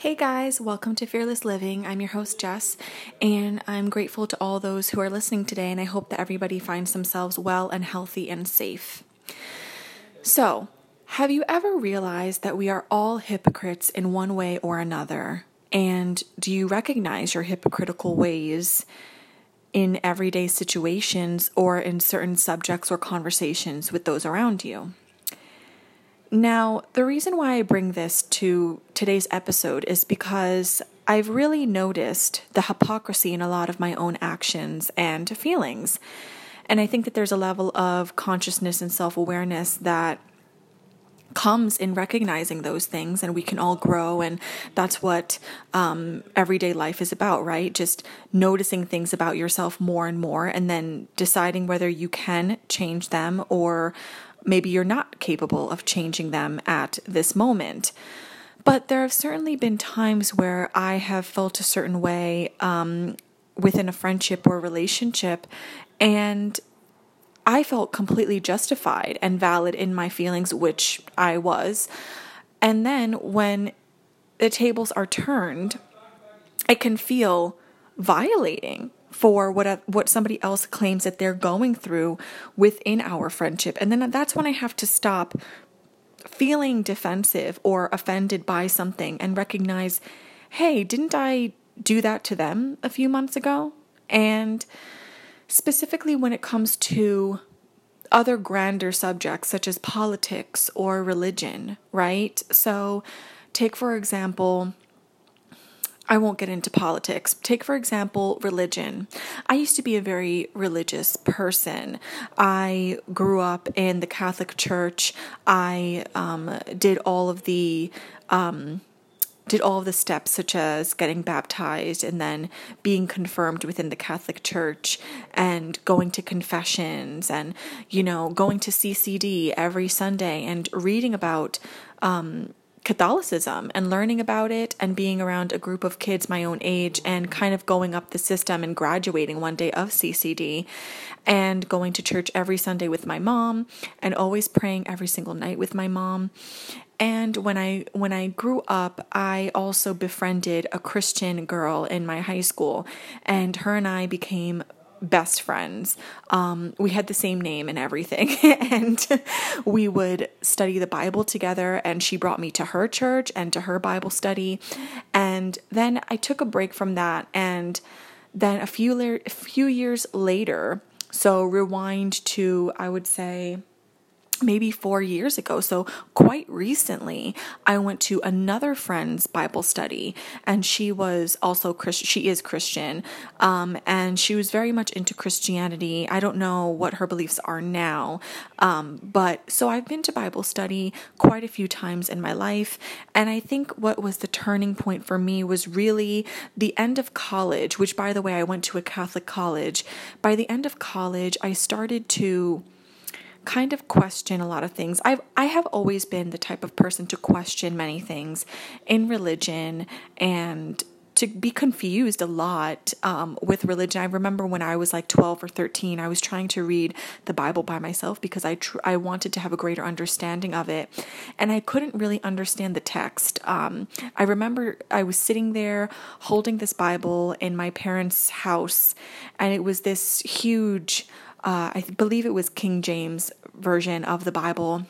Hey guys, welcome to Fearless Living. I'm your host, Jess, and I'm grateful to all those who are listening today, and I hope that everybody finds themselves well and healthy and safe. So, have you ever realized that we are all hypocrites in one way or another? And do you recognize your hypocritical ways in everyday situations or in certain subjects or conversations with those around you? Now, the reason why I bring this to today's episode is because I've really noticed the hypocrisy in a lot of my own actions and feelings. And I think that there's a level of consciousness and self awareness that comes in recognizing those things and we can all grow and that's what um, everyday life is about right just noticing things about yourself more and more and then deciding whether you can change them or maybe you're not capable of changing them at this moment. But there have certainly been times where I have felt a certain way um, within a friendship or relationship, and I felt completely justified and valid in my feelings, which I was. And then when the tables are turned, it can feel violating for what what somebody else claims that they're going through within our friendship. And then that's when I have to stop feeling defensive or offended by something and recognize, "Hey, didn't I do that to them a few months ago?" And specifically when it comes to other grander subjects such as politics or religion, right? So, take for example, I won't get into politics. Take, for example, religion. I used to be a very religious person. I grew up in the Catholic Church. I um, did all of the. Um, did all of the steps such as getting baptized and then being confirmed within the Catholic Church and going to confessions and you know going to CCD every Sunday and reading about um, Catholicism and learning about it and being around a group of kids my own age and kind of going up the system and graduating one day of CCD and going to church every Sunday with my mom and always praying every single night with my mom. And when I when I grew up, I also befriended a Christian girl in my high school and her and I became best friends. Um, we had the same name and everything. and we would study the Bible together. And she brought me to her church and to her Bible study. And then I took a break from that. And then a few, le- a few years later, so rewind to, I would say, maybe four years ago. So, quite recently, I went to another friend's Bible study, and she was also Christian. She is Christian, um, and she was very much into Christianity. I don't know what her beliefs are now, um, but so I've been to Bible study quite a few times in my life, and I think what was the turning point for me was really the end of college, which, by the way, I went to a Catholic college. By the end of college, I started to kind of question a lot of things. I've I have always been the type of person to question many things in religion and to be confused a lot um, with religion. I remember when I was like 12 or 13, I was trying to read the Bible by myself because I tr- I wanted to have a greater understanding of it, and I couldn't really understand the text. Um, I remember I was sitting there holding this Bible in my parents' house, and it was this huge uh, I believe it was King James version of the Bible.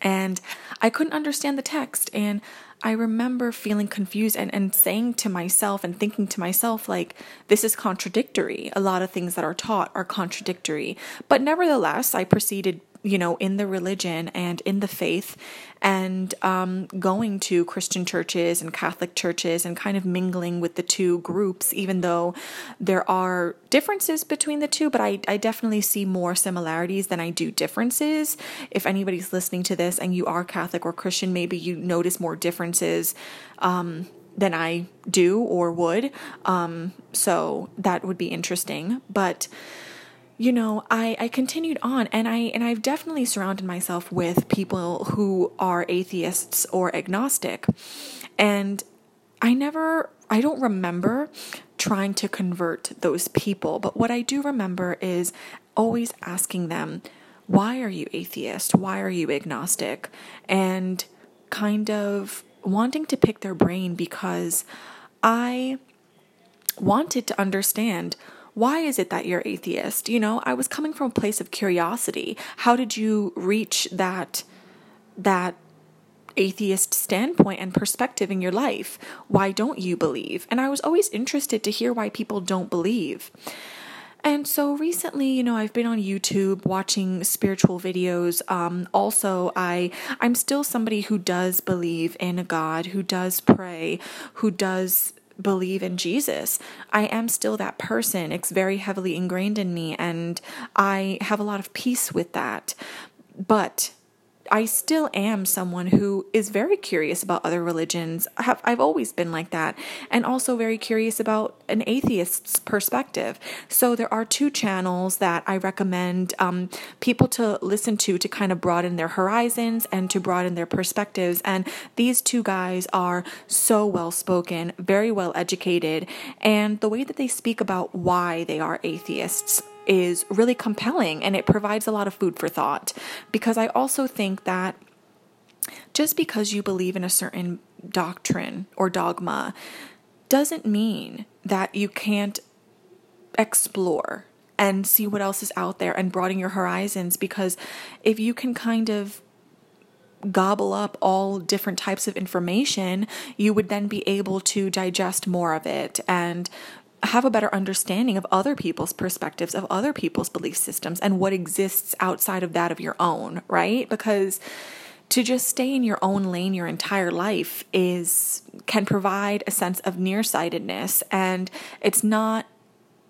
And I couldn't understand the text. And I remember feeling confused and, and saying to myself and thinking to myself, like, this is contradictory. A lot of things that are taught are contradictory. But nevertheless, I proceeded you know, in the religion and in the faith, and um, going to Christian churches and Catholic churches and kind of mingling with the two groups, even though there are differences between the two, but I, I definitely see more similarities than I do differences. If anybody's listening to this and you are Catholic or Christian, maybe you notice more differences. Um, than I do or would. Um, so that would be interesting. But you know, I, I continued on and I and I've definitely surrounded myself with people who are atheists or agnostic. And I never I don't remember trying to convert those people, but what I do remember is always asking them, why are you atheist? Why are you agnostic? And kind of wanting to pick their brain because I wanted to understand why is it that you're atheist? You know, I was coming from a place of curiosity. How did you reach that that atheist standpoint and perspective in your life? Why don't you believe? And I was always interested to hear why people don't believe. And so recently, you know, I've been on YouTube watching spiritual videos. Um, also, I I'm still somebody who does believe in a God, who does pray, who does believe in Jesus. I am still that person. It's very heavily ingrained in me, and I have a lot of peace with that. But I still am someone who is very curious about other religions. I've, I've always been like that, and also very curious about an atheist's perspective. So there are two channels that I recommend um, people to listen to to kind of broaden their horizons and to broaden their perspectives. And these two guys are so well spoken, very well educated, and the way that they speak about why they are atheists is really compelling and it provides a lot of food for thought. Because I also think that just because you believe in a certain doctrine or dogma doesn't mean that you can't explore and see what else is out there and broaden your horizons. Because if you can kind of gobble up all different types of information, you would then be able to digest more of it and have a better understanding of other people's perspectives, of other people's belief systems, and what exists outside of that of your own, right? Because to just stay in your own lane your entire life is can provide a sense of nearsightedness and it's not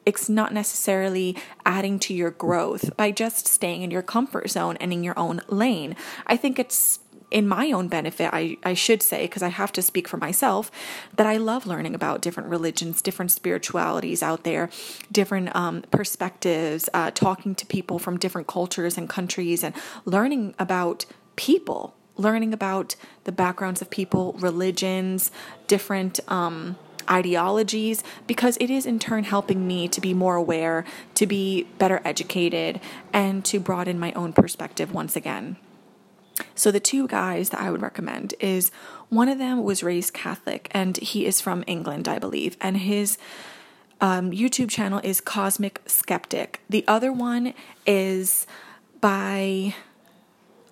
it's not necessarily adding to your growth by just staying in your comfort zone and in your own lane. I think it's in my own benefit, I, I should say, because I have to speak for myself, that I love learning about different religions, different spiritualities out there, different um, perspectives, uh, talking to people from different cultures and countries, and learning about people, learning about the backgrounds of people, religions, different. Um, ideologies because it is in turn helping me to be more aware, to be better educated, and to broaden my own perspective once again. So the two guys that I would recommend is one of them was raised Catholic and he is from England, I believe, and his um, YouTube channel is Cosmic Skeptic. The other one is by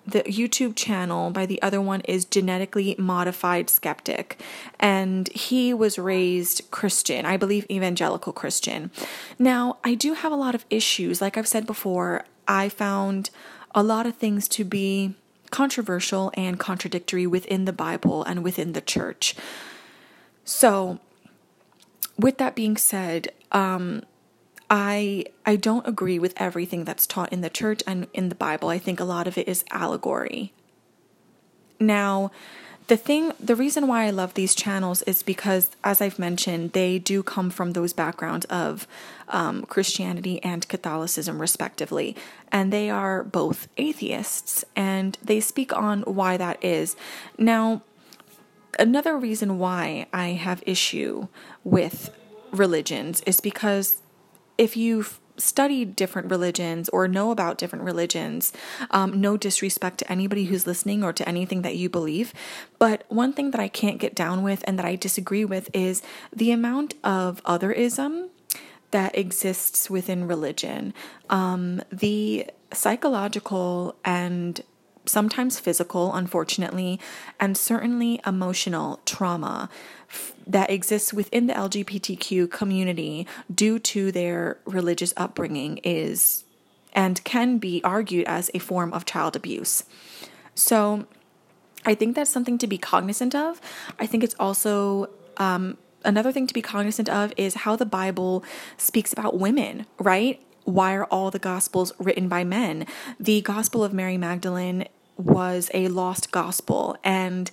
the YouTube channel by the other one is Genetically Modified Skeptic. And he was raised Christian, I believe evangelical Christian. Now, I do have a lot of issues. Like I've said before, I found a lot of things to be controversial and contradictory within the Bible and within the church. So, with that being said, um, I I don't agree with everything that's taught in the church and in the Bible. I think a lot of it is allegory. Now, the thing the reason why I love these channels is because as I've mentioned, they do come from those backgrounds of um, Christianity and Catholicism, respectively. And they are both atheists, and they speak on why that is. Now, another reason why I have issue with religions is because if you've studied different religions or know about different religions. Um, no disrespect to anybody who's listening or to anything that you believe. But one thing that I can't get down with and that I disagree with is the amount of otherism that exists within religion. Um, the psychological and sometimes physical, unfortunately, and certainly emotional trauma that exists within the LGBTQ community due to their religious upbringing is and can be argued as a form of child abuse. So, I think that's something to be cognizant of. I think it's also um, another thing to be cognizant of is how the Bible speaks about women, right? Why are all the gospels written by men? The Gospel of Mary Magdalene was a lost gospel, and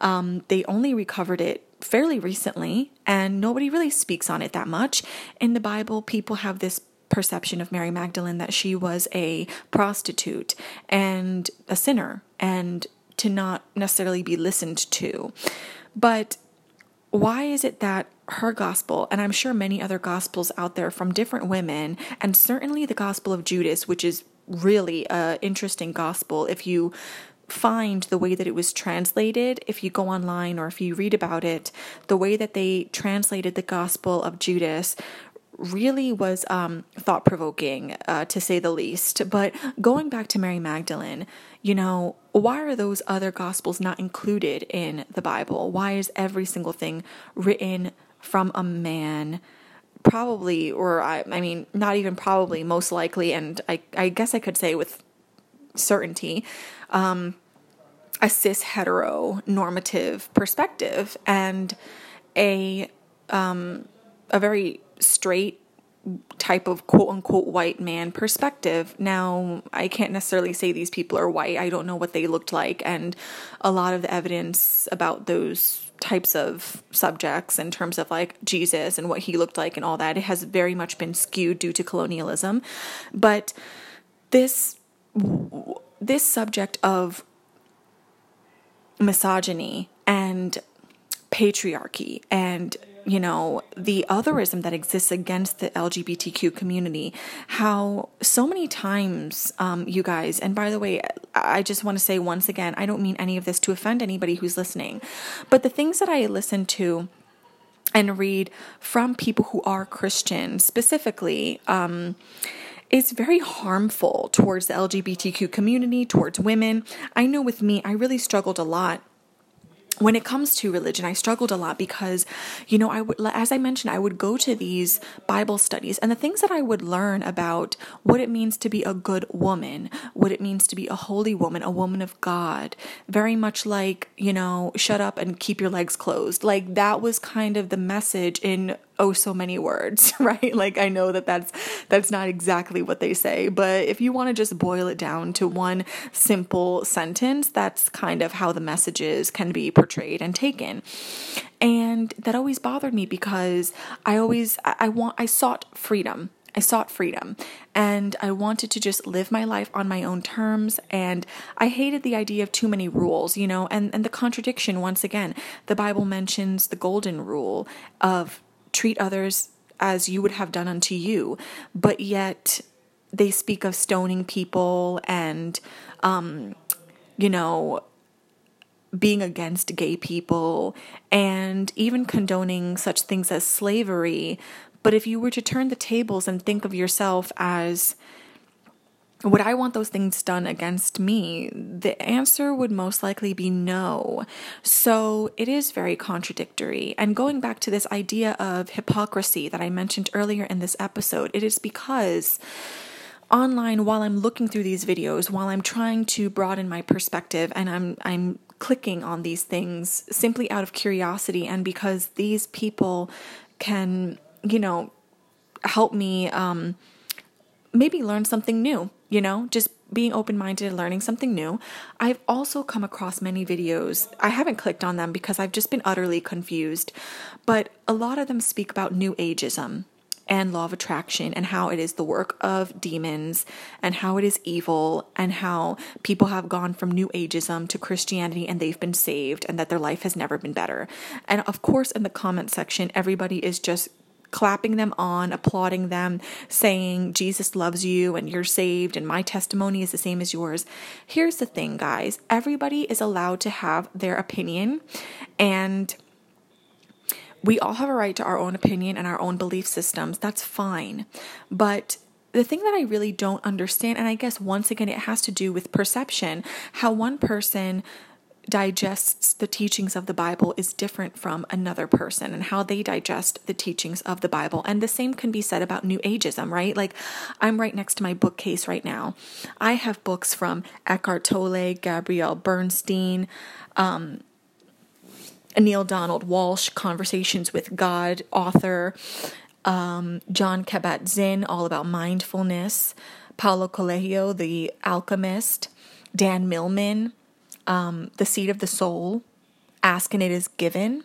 um, they only recovered it fairly recently, and nobody really speaks on it that much. In the Bible, people have this perception of Mary Magdalene that she was a prostitute and a sinner, and to not necessarily be listened to. But why is it that her gospel, and I'm sure many other gospels out there from different women, and certainly the gospel of Judas, which is really a interesting gospel if you find the way that it was translated, if you go online or if you read about it, the way that they translated the Gospel of Judas really was um, thought provoking, uh, to say the least. But going back to Mary Magdalene, you know, why are those other Gospels not included in the Bible? Why is every single thing written from a man? Probably, or I, I mean, not even probably, most likely, and I, I guess I could say with certainty, um, a cis hetero normative perspective and a um, a very straight type of quote unquote white man perspective. Now, I can't necessarily say these people are white. I don't know what they looked like. And a lot of the evidence about those types of subjects in terms of like Jesus and what he looked like and all that, it has very much been skewed due to colonialism. But this this subject of misogyny and patriarchy and you know, the otherism that exists against the LGBTQ community, how so many times, um, you guys, and by the way, I just want to say once again, I don't mean any of this to offend anybody who's listening, but the things that I listen to and read from people who are Christian specifically, um, is very harmful towards the LGBTQ community, towards women. I know with me, I really struggled a lot when it comes to religion, I struggled a lot because, you know, I would, as I mentioned, I would go to these Bible studies and the things that I would learn about what it means to be a good woman, what it means to be a holy woman, a woman of God, very much like, you know, shut up and keep your legs closed. Like that was kind of the message in oh so many words right like i know that that's that's not exactly what they say but if you want to just boil it down to one simple sentence that's kind of how the messages can be portrayed and taken and that always bothered me because i always i, I want i sought freedom I sought freedom and I wanted to just live my life on my own terms. And I hated the idea of too many rules, you know, and, and the contradiction once again. The Bible mentions the golden rule of treat others as you would have done unto you, but yet they speak of stoning people and, um, you know, being against gay people and even condoning such things as slavery. But if you were to turn the tables and think of yourself as would I want those things done against me? The answer would most likely be no. So it is very contradictory. And going back to this idea of hypocrisy that I mentioned earlier in this episode, it is because online while I'm looking through these videos, while I'm trying to broaden my perspective and I'm I'm clicking on these things simply out of curiosity and because these people can, you know, help me um maybe learn something new you know, just being open minded and learning something new. I've also come across many videos. I haven't clicked on them because I've just been utterly confused, but a lot of them speak about New Ageism and law of attraction and how it is the work of demons and how it is evil and how people have gone from new ageism to Christianity and they've been saved and that their life has never been better. And of course in the comment section everybody is just clapping them on, applauding them, saying, Jesus loves you and you're saved and my testimony is the same as yours. Here's the thing, guys everybody is allowed to have their opinion, and we all have a right to our own opinion and our own belief systems. That's fine. But the thing that I really don't understand, and I guess once again, it has to do with perception, how one person digests the teachings of the Bible is different from another person and how they digest the teachings of the Bible. And the same can be said about New Ageism, right? Like, I'm right next to my bookcase right now. I have books from Eckhart Tolle, Gabrielle Bernstein, um, Neale Donald Walsch, Conversations with God, author, um, Jon Kabat-Zinn, all about mindfulness, Paulo Coelho, The Alchemist, Dan Millman um, The Seat of the Soul, Ask and It Is Given,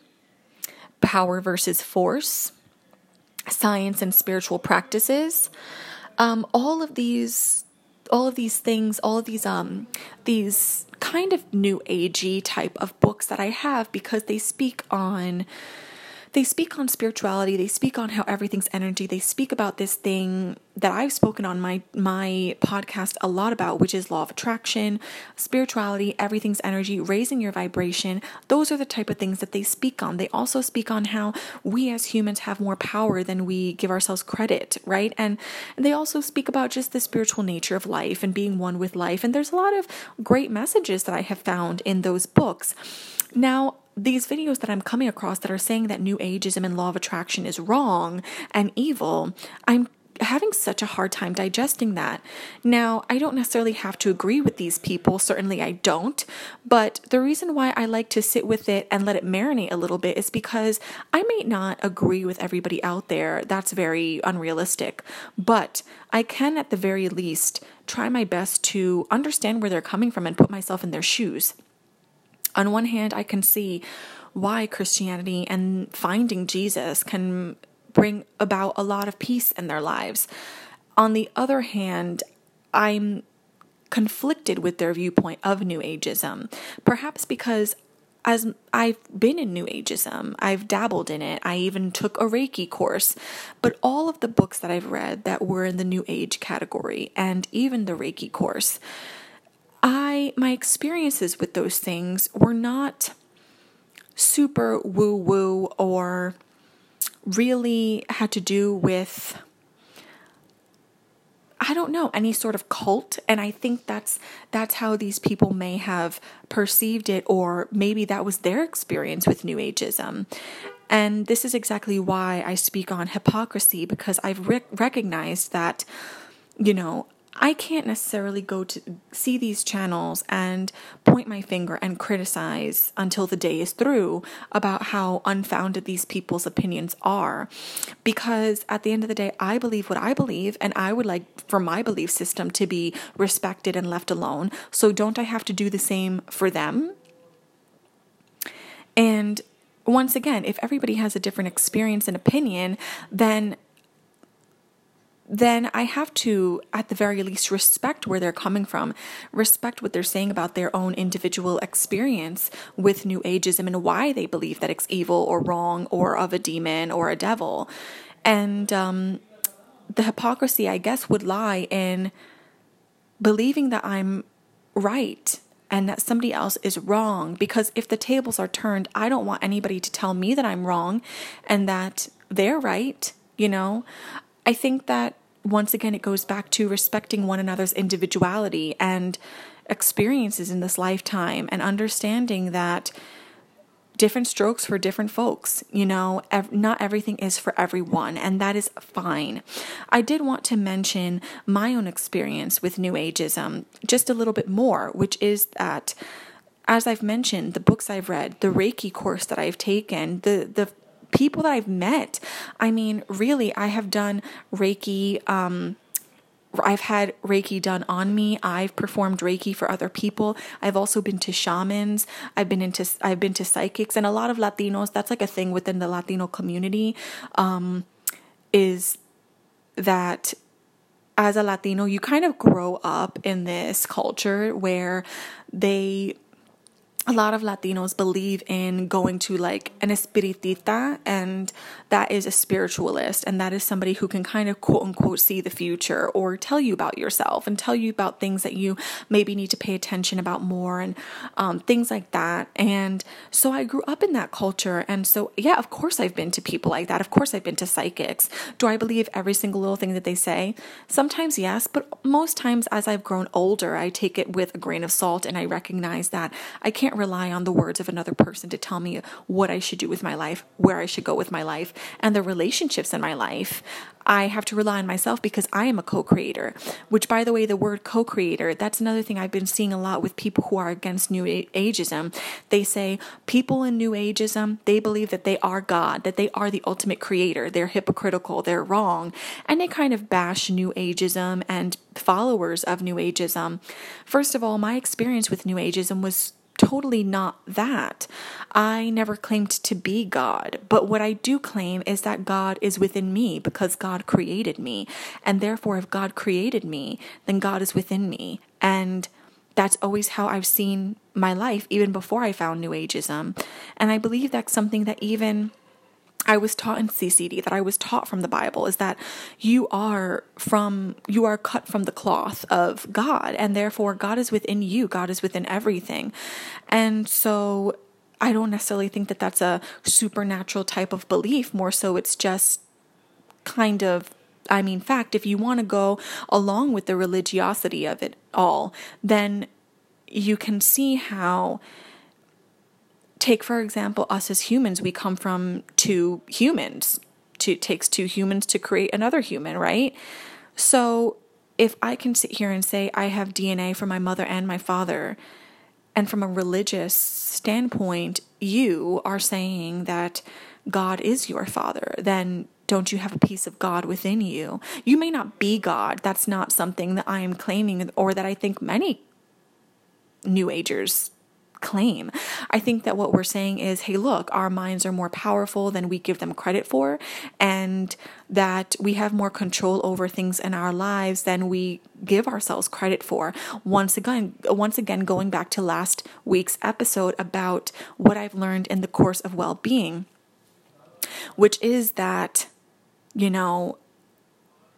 Power versus Force, Science and Spiritual Practices. Um, all of these all of these things, all of these um these kind of new agey type of books that I have because they speak on they speak on spirituality, they speak on how everything's energy, they speak about this thing that I've spoken on my my podcast a lot about, which is law of attraction, spirituality, everything's energy, raising your vibration. Those are the type of things that they speak on. They also speak on how we as humans have more power than we give ourselves credit, right? And they also speak about just the spiritual nature of life and being one with life. And there's a lot of great messages that I have found in those books. Now, these videos that I'm coming across that are saying that New Ageism and law of attraction is wrong and evil, I'm having such a hard time digesting that. Now, I don't necessarily have to agree with these people, certainly I don't, but the reason why I like to sit with it and let it marinate a little bit is because I may not agree with everybody out there. That's very unrealistic, but I can at the very least try my best to understand where they're coming from and put myself in their shoes. On one hand, I can see why Christianity and finding Jesus can bring about a lot of peace in their lives. On the other hand, I'm conflicted with their viewpoint of New Ageism, perhaps because as I've been in New Ageism, I've dabbled in it. I even took a Reiki course. But all of the books that I've read that were in the New Age category and even the Reiki course, I my experiences with those things were not super woo woo or really had to do with I don't know any sort of cult and I think that's that's how these people may have perceived it or maybe that was their experience with new ageism. And this is exactly why I speak on hypocrisy because I've re- recognized that you know I can't necessarily go to see these channels and point my finger and criticize until the day is through about how unfounded these people's opinions are. Because at the end of the day, I believe what I believe, and I would like for my belief system to be respected and left alone. So don't I have to do the same for them? And once again, if everybody has a different experience and opinion, then then I have to, at the very least, respect where they're coming from, respect what they're saying about their own individual experience with New Ageism and why they believe that it's evil or wrong or of a demon or a devil. And um, the hypocrisy, I guess, would lie in believing that I'm right and that somebody else is wrong. Because if the tables are turned, I don't want anybody to tell me that I'm wrong and that they're right. You know, I think that once again, it goes back to respecting one another's individuality and experiences in this lifetime and understanding that different strokes for different folks. You know, ev- not everything is for everyone, and that is fine. I did want to mention my own experience with New Ageism just a little bit more, which is that. As I've mentioned, the books I've read, the Reiki course that I've taken, the the people that I've met. I mean, really, I have done Reiki. Um, I've had Reiki done on me. I've performed Reiki for other people. I've also been to shamans. I've been into I've been to psychics, and a lot of Latinos. That's like a thing within the Latino community. Um, is that as a Latino, you kind of grow up in this culture where they a lot of Latinos believe in going to like an espiritista, and that is a spiritualist, and that is somebody who can kind of quote unquote see the future or tell you about yourself and tell you about things that you maybe need to pay attention about more and um, things like that. And so I grew up in that culture, and so yeah, of course I've been to people like that. Of course I've been to psychics. Do I believe every single little thing that they say? Sometimes yes, but most times as I've grown older, I take it with a grain of salt, and I recognize that I can't rely on the words of another person to tell me what I should do with my life, where I should go with my life, and the relationships in my life. I have to rely on myself because I am a co creator, which, by the way, the word co creator, that's another thing I've been seeing a lot with people who are against New Ageism. They say people in New Ageism, they believe that they are God, that they are the ultimate creator. They're hypocritical, they're wrong. And they kind of bash New Ageism and followers of New Ageism. First of all, my experience with New Ageism was totally not that. I never claimed to be God, but what I do claim is that God is within me because God created me. And therefore, if God created me, then God is within me. And that's always how I've seen my life, even before I found New Ageism. And I believe that's something that even I was taught in CCD that I was taught from the Bible is that you are from you are cut from the cloth of God and therefore God is within you God is within everything. And so I don't necessarily think that that's a supernatural type of belief more so it's just kind of I mean fact if you want to go along with the religiosity of it all then you can see how take for example us as humans we come from two humans to, it takes two humans to create another human right so if i can sit here and say i have dna from my mother and my father and from a religious standpoint you are saying that god is your father then don't you have a piece of God within you? You may not be God. That's not something that I am claiming or that I think many New Agers claim. I think that what we're saying is hey, look, our minds are more powerful than we give them credit for, and that we have more control over things in our lives than we give ourselves credit for. Once again, once again going back to last week's episode about what I've learned in the course of well-being, which is that you know,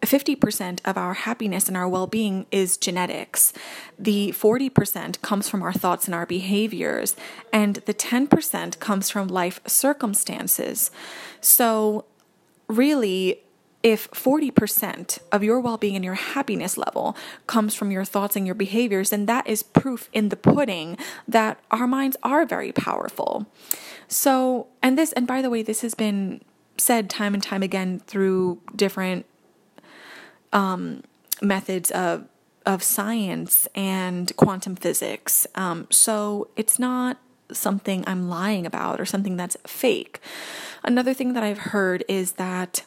50% of our happiness and our well being is genetics. The 40% comes from our thoughts and our behaviors. And the 10% comes from life circumstances. So, really, if 40% of your well being and your happiness level comes from your thoughts and your behaviors, then that is proof in the pudding that our minds are very powerful. So, and this, and by the way, this has been said time and time again through different um, methods of of science and quantum physics. Um, so it's not something I'm lying about or something that's fake. Another thing that I've heard is that,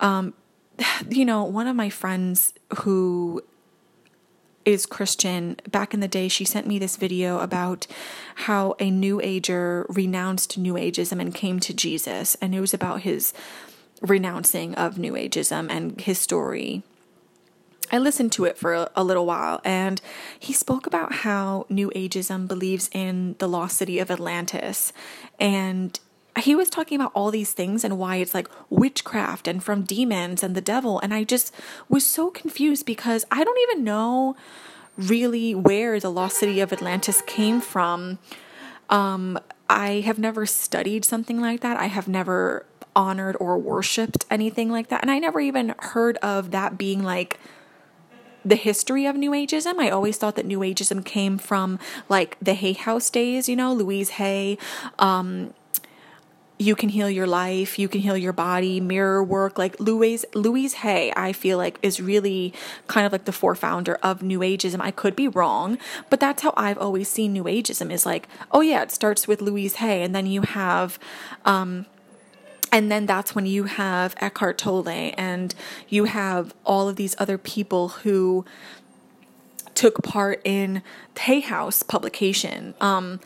um, you know, one of my friends who is Christian, back in the day, she sent me this video about how a New Ager renounced New Ageism and came to Jesus. And it was about his renouncing of New Ageism and his story. I listened to it for a, a, little while, and he spoke about how New Ageism believes in the lost city of Atlantis. And he was talking about all these things and why it's like witchcraft and from demons and the devil. And I just was so confused because I don't even know really where the lost city of Atlantis came from. Um, I have never studied something like that. I have never honored or worshiped anything like that. And I never even heard of that being like the history of New Ageism. I always thought that New Ageism came from like the Hay House days, you know, Louise Hay, um, you can heal your life, you can heal your body, mirror work. Like Louise Louise Hay, I feel like is really kind of like the founder of New Ageism. I could be wrong, but that's how I've always seen New Ageism is like, oh yeah, it starts with Louise Hay, and then you have um and then that's when you have Eckhart Tolle and you have all of these other people who took part in Hay House publication. Um,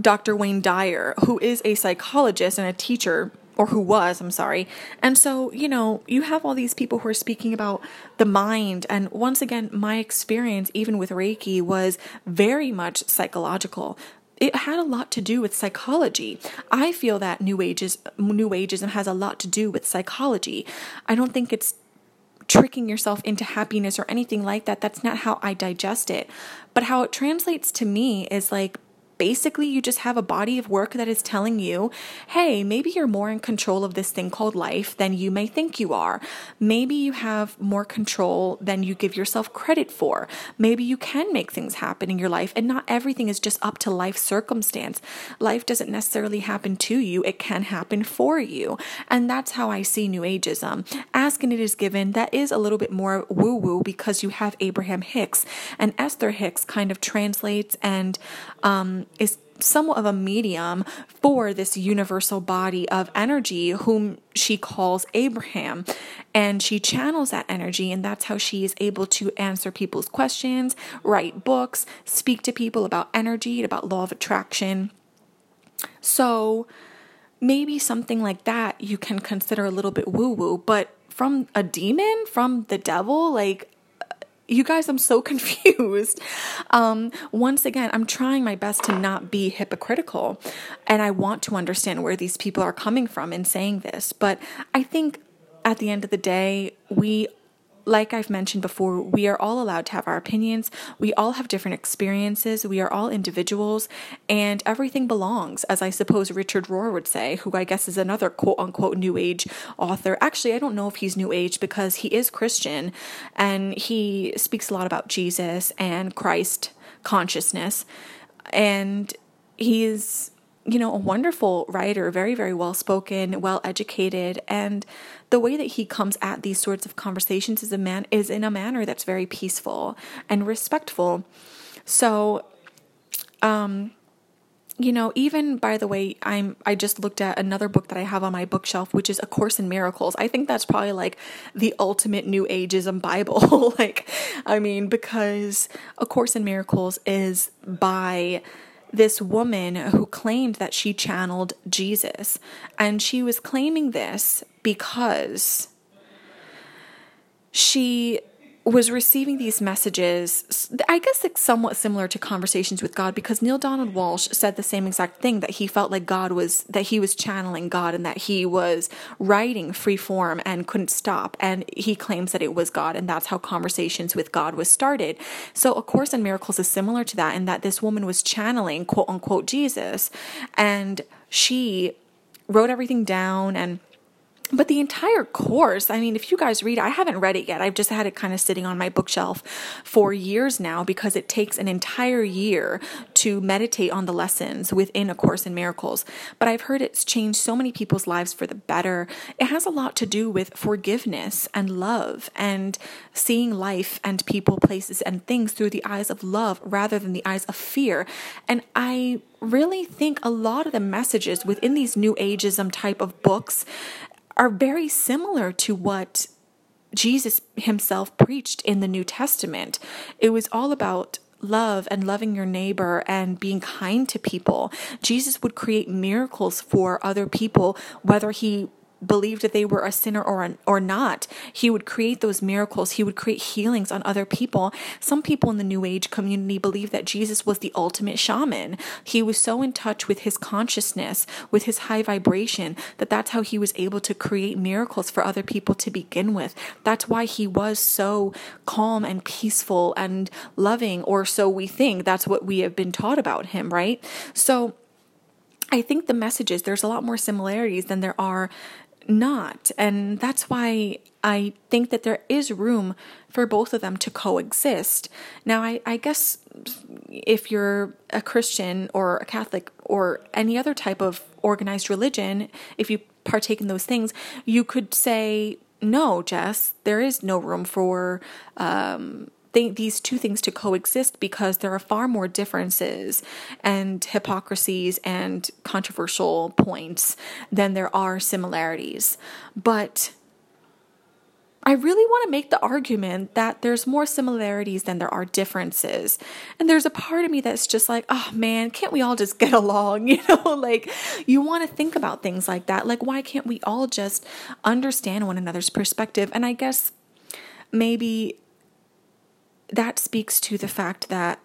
Dr. Wayne Dyer, who is a psychologist and a teacher, or who was, I'm sorry. And so, you know, you have all these people who are speaking about the mind. And once again, my experience, even with Reiki, was very much psychological. It had a lot to do with psychology. I feel that New Ages, New Ageism has a lot to do with psychology. I don't think it's tricking yourself into happiness or anything like that. That's not how I digest it. But how it translates to me is like basically you just have a body of work that is telling you, hey, maybe you're more in control of this thing called life than you may think you are. Maybe you have more control than you give yourself credit for. Maybe you can make things happen in your life and not everything is just up to life circumstance. Life doesn't necessarily happen to you, it can happen for you. And that's how I see New Ageism. Ask and it is given, that is a little bit more woo woo because you have Abraham Hicks. And Esther Hicks kind of translates and um, is somewhat of a medium for this universal body of energy, whom she calls Abraham. And she channels that energy, and that's how she is able to answer people's questions, write books, speak to people about energy, about law of attraction. So maybe something like that you can consider a little bit woo woo, but from a demon, from the devil, like you guys, I'm so confused. Um, once again, I'm trying my best to not be hypocritical, and I want to understand where these people are coming from in saying this. But I think at the end of the day, we like I've mentioned before, we are all allowed to have our opinions. We all have different experiences. We are all individuals, and everything belongs, as I suppose Richard Rohr would say, who I guess is another quote unquote New Age author. Actually, I don't know if he's New Age because he is Christian and he speaks a lot about Jesus and Christ consciousness. And he's you know, a wonderful writer, very, very well spoken, well educated, and the way that he comes at these sorts of conversations is a man is in a manner that's very peaceful and respectful. So, um, you know, even by the way, I'm I just looked at another book that I have on my bookshelf, which is A Course in Miracles. I think that's probably like the ultimate New Ageism Bible. like, I mean, because A Course in Miracles is by this woman who claimed that she channeled Jesus. And she was claiming this because she was receiving these messages, I guess it's somewhat similar to conversations with God because Neale Donald Walsch said the same exact thing that he felt like God was, that he was channeling God and that he was writing free form and couldn't stop. And he claims that it was God and that's how conversations with God was started. So A Course in Miracles is similar to that in that this woman was channeling quote unquote Jesus and she wrote everything down and but the entire course, I mean, if you guys read, I haven't read it yet. I've just had it kind of sitting on my bookshelf for years now because it takes an entire year to meditate on the lessons within A Course in Miracles. But I've heard it's changed so many people's lives for the better. It has a lot to do with forgiveness and love and seeing life and people, places, and things through the eyes of love rather than the eyes of fear. And I really think a lot of the messages within these New Ageism type of books are very similar to what Jesus himself preached in the New Testament. It was all about love and loving your neighbor and being kind to people. Jesus would create miracles for other people, whether he believed that they were a sinner or or not. He would create those miracles. He would create healings on other people. Some people in the New Age community believe that Jesus was the ultimate shaman. He was so in touch with his consciousness, with his high vibration, that that's how he was able to create miracles for other people to begin with. That's why he was so calm and peaceful and loving, or so we think. That's what we have been taught about him, right? So. I think the messages, there's a lot more similarities than there are not. And that's why I think that there is room for both of them to coexist. Now, I, I guess if you're a Christian or a Catholic or any other type of organized religion, if you partake in those things, you could say, no, Jess, there is no room for um, th- these two things to coexist because there are far more differences and hypocrisies and controversial points than there are similarities. But I really want to make the argument that there's more similarities than there are differences. And there's a part of me that's just like, oh man, can't we all just get along? You know, like you want to think about things like that. Like, why can't we all just understand one another's perspective? And I guess maybe that speaks to the fact that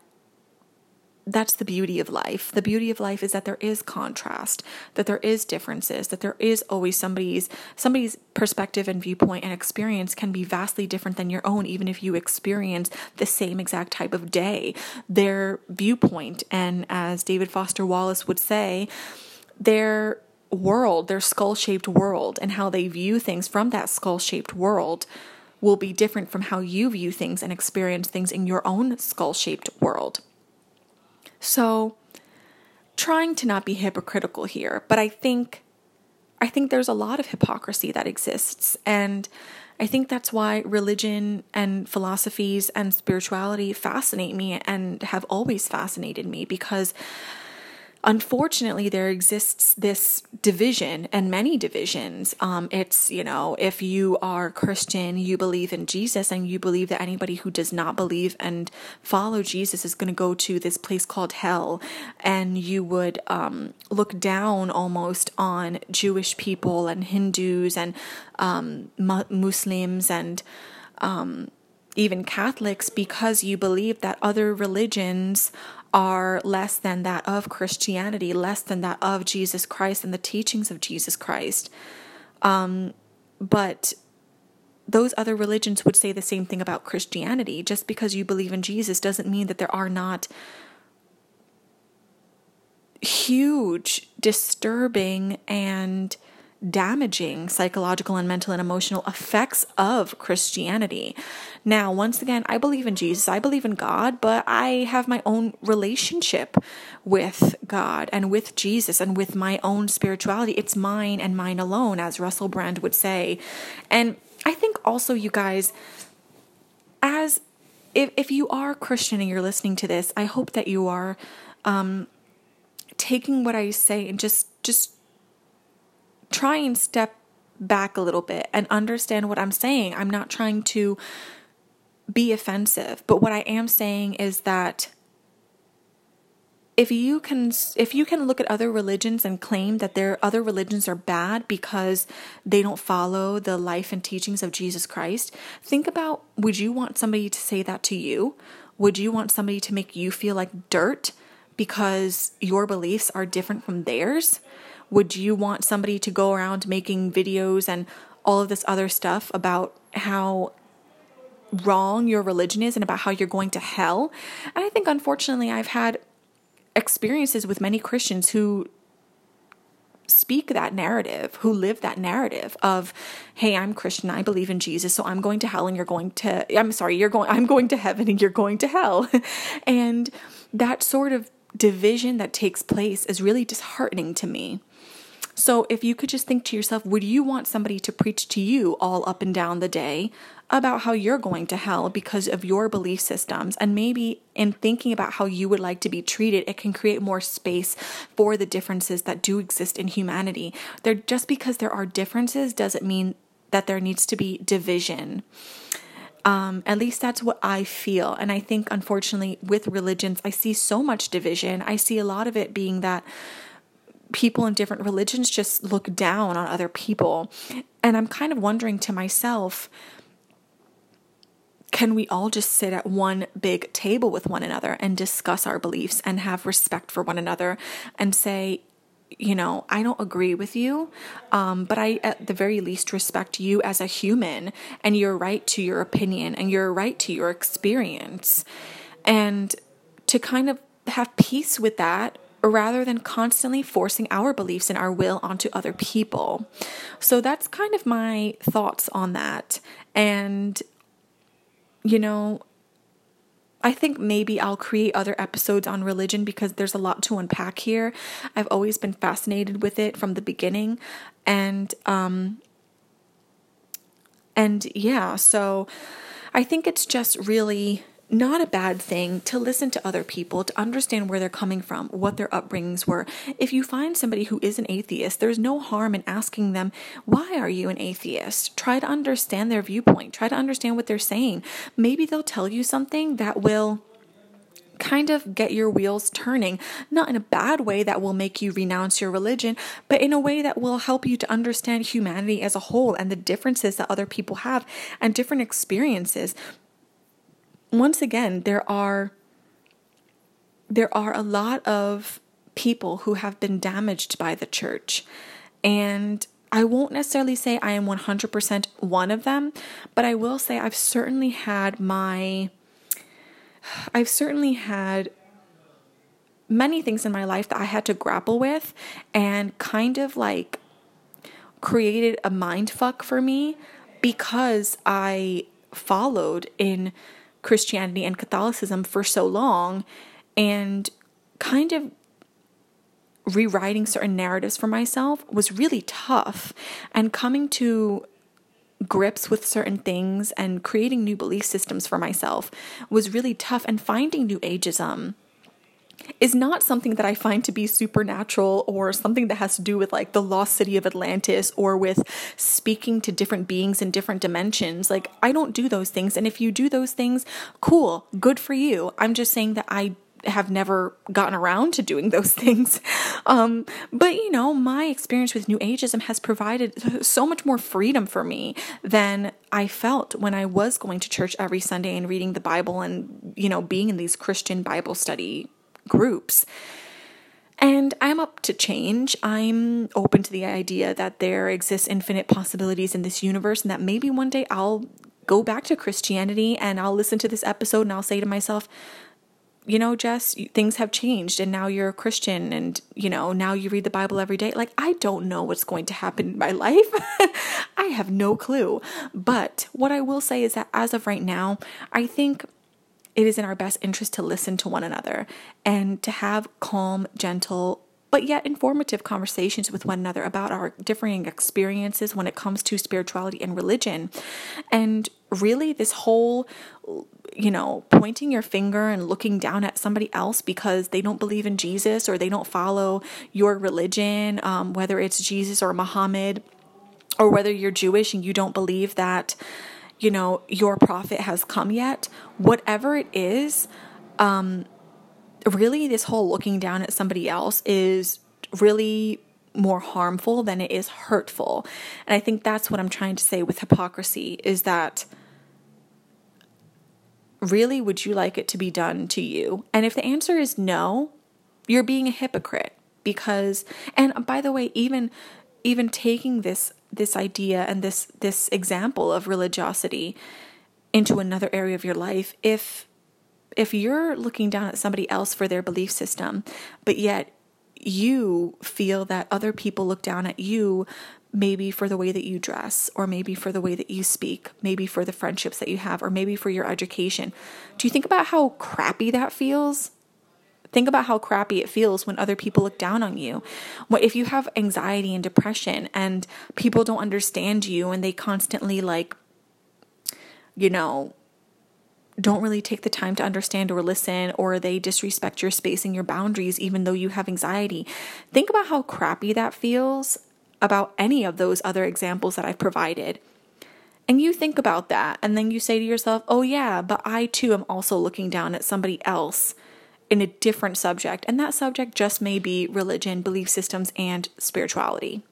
that's the beauty of life. The beauty of life is that there is contrast, that there is differences, that there is always somebody's somebody's perspective and viewpoint and experience can be vastly different than your own even if you experience the same exact type of day. Their viewpoint and as David Foster Wallace would say, their world, their skull-shaped world and how they view things from that skull-shaped world will be different from how you view things and experience things in your own skull shaped world. So, trying to not be hypocritical here, but I think I think there's a lot of hypocrisy that exists and I think that's why religion and philosophies and spirituality fascinate me and have always fascinated me because unfortunately, there exists this division and many divisions. Um, it's, you know, if you are Christian, you believe in Jesus, and you believe that anybody who does not believe and follow Jesus is going to go to this place called hell. And you would um, look down almost on Jewish people and Hindus and um, Muslims and um, even Catholics because you believe that other religions are less than that of Christianity, less than that of Jesus Christ and the teachings of Jesus Christ. Um, but those other religions would say the same thing about Christianity. Just because you believe in Jesus doesn't mean that there are not huge, disturbing, and damaging psychological and mental and emotional effects of Christianity. Now, once again, I believe in Jesus, I believe in God, but I have my own relationship with God and with Jesus and with my own spirituality. It's mine and mine alone, as Russell Brand would say. And I think also, you guys, as if, if you are Christian and you're listening to this, I hope that you are um, taking what I say and just just try and step back a little bit and understand what I'm saying. I'm not trying to be offensive, but what I am saying is that if you can if you can look at other religions and claim that their other religions are bad because they don't follow the life and teachings of Jesus Christ, think about would you want somebody to say that to you? Would you want somebody to make you feel like dirt because your beliefs are different from theirs? Would you want somebody to go around making videos and all of this other stuff about how wrong your religion is and about how you're going to hell? And I think, unfortunately, I've had experiences with many Christians who speak that narrative, who live that narrative of, hey, I'm Christian, I believe in Jesus, so I'm going to hell and you're going to, I'm sorry, you're going, I'm going to heaven and you're going to hell. and that sort of division that takes place is really disheartening to me. So, if you could just think to yourself, would you want somebody to preach to you all up and down the day about how you're going to hell because of your belief systems? And maybe in thinking about how you would like to be treated, it can create more space for the differences that do exist in humanity. There, just because there are differences doesn't mean that there needs to be division. Um, at least that's what I feel. And I think, unfortunately, with religions, I see so much division. I see a lot of it being that people in different religions just look down on other people. And I'm kind of wondering to myself, can we all just sit at one big table with one another and discuss our beliefs and have respect for one another and say, you know, I don't agree with you, um, but I at the very least respect you as a human and your right to your opinion and your right to your experience. And to kind of have peace with that rather than constantly forcing our beliefs and our will onto other people. So that's kind of my thoughts on that. And, you know, I think maybe I'll create other episodes on religion because there's a lot to unpack here. I've always been fascinated with it from the beginning. And, um, and yeah, so I think it's just really not a bad thing to listen to other people, to understand where they're coming from, what their upbringings were. If you find somebody who is an atheist, there's no harm in asking them, Why are you an atheist? Try to understand their viewpoint, try to understand what they're saying. Maybe they'll tell you something that will kind of get your wheels turning, not in a bad way that will make you renounce your religion, but in a way that will help you to understand humanity as a whole and the differences that other people have and different experiences once again, there are there are a lot of people who have been damaged by the church. And I won't necessarily say I am 100% one of them, but I will say I've certainly had my I've certainly had many things in my life that I had to grapple with and kind of like created a mind fuck for me because I followed in Christianity and Catholicism for so long and kind of rewriting certain narratives for myself was really tough. And coming to grips with certain things and creating new belief systems for myself was really tough. And finding new ageism is not something that I find to be supernatural or something that has to do with like the lost city of Atlantis or with speaking to different beings in different dimensions. Like, I don't do those things. And if you do those things, cool, good for you. I'm just saying that I have never gotten around to doing those things. Um, but you know, my experience with New Ageism has provided so much more freedom for me than I felt when I was going to church every Sunday and reading the Bible and, you know, being in these Christian Bible study groups. And I'm up to change. I'm open to the idea that there exists infinite possibilities in this universe and that maybe one day I'll go back to Christianity and I'll listen to this episode and I'll say to myself, you know, Jess, things have changed and now you're a Christian and, you know, now you read the Bible every day. Like, I don't know what's going to happen in my life. I have no clue. But what I will say is that as of right now, I think it is in our best interest to listen to one another and to have calm, gentle, but yet informative conversations with one another about our differing experiences when it comes to spirituality and religion. And really, this whole you know, pointing your finger and looking down at somebody else because they don't believe in Jesus or they don't follow your religion, um, whether it's Jesus or Muhammad, or whether you're Jewish and you don't believe that, you know, your prophet has come yet, whatever it is, um, really, this whole looking down at somebody else is really more harmful than it is hurtful. And I think that's what I'm trying to say with hypocrisy is that really would you like it to be done to you? And if the answer is no, you're being a hypocrite because and by the way, even even taking this this idea and this this example of religiosity into another area of your life, if if you're looking down at somebody else for their belief system, but yet you feel that other people look down at you maybe for the way that you dress, or maybe for the way that you speak, maybe for the friendships that you have, or maybe for your education. Do you think about how crappy that feels? Think about how crappy it feels when other people look down on you. What if you have anxiety and depression and people don't understand you and they constantly like you know, don't really take the time to understand or listen, or they disrespect your space and your boundaries, even though you have anxiety. Think about how crappy that feels about any of those other examples that I've provided. And you think about that, and then you say to yourself, oh, yeah, but I too am also looking down at somebody else in a different subject. And that subject just may be religion, belief systems, and spirituality.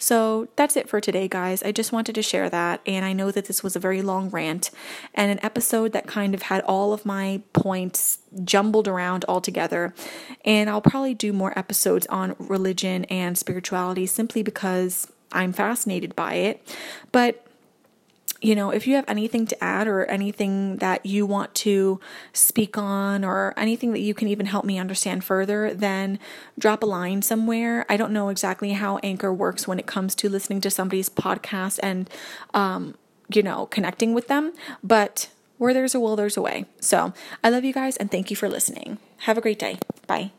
So that's it for today, guys. I just wanted to share that. And I know that this was a very long rant and an episode that kind of had all of my points jumbled around all together. And I'll probably do more episodes on religion and spirituality simply because I'm fascinated by it. But you know, if you have anything to add or anything that you want to speak on or anything that you can even help me understand further, then drop a line somewhere. I don't know exactly how Anchor works when it comes to listening to somebody's podcast and, um, you know, connecting with them, but where there's a will, there's a way. So I love you guys and thank you for listening. Have a great day. Bye.